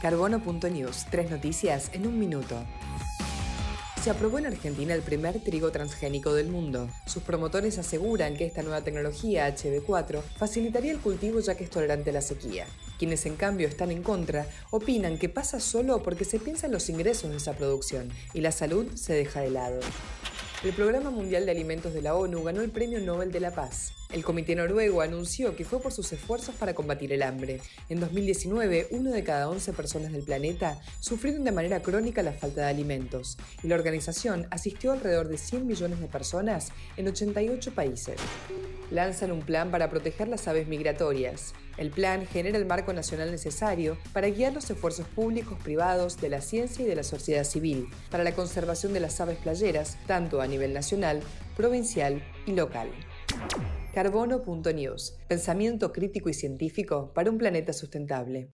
Carbono.news, tres noticias en un minuto. Se aprobó en Argentina el primer trigo transgénico del mundo. Sus promotores aseguran que esta nueva tecnología HB4 facilitaría el cultivo ya que es tolerante a la sequía. Quienes en cambio están en contra opinan que pasa solo porque se piensa en los ingresos de esa producción y la salud se deja de lado. El Programa Mundial de Alimentos de la ONU ganó el Premio Nobel de la Paz. El Comité Noruego anunció que fue por sus esfuerzos para combatir el hambre. En 2019, uno de cada 11 personas del planeta sufrieron de manera crónica la falta de alimentos, y la organización asistió a alrededor de 100 millones de personas en 88 países. Lanzan un plan para proteger las aves migratorias. El plan genera el marco nacional necesario para guiar los esfuerzos públicos, privados, de la ciencia y de la sociedad civil para la conservación de las aves playeras, tanto a nivel nacional, provincial y local. Carbono.news. Pensamiento crítico y científico para un planeta sustentable.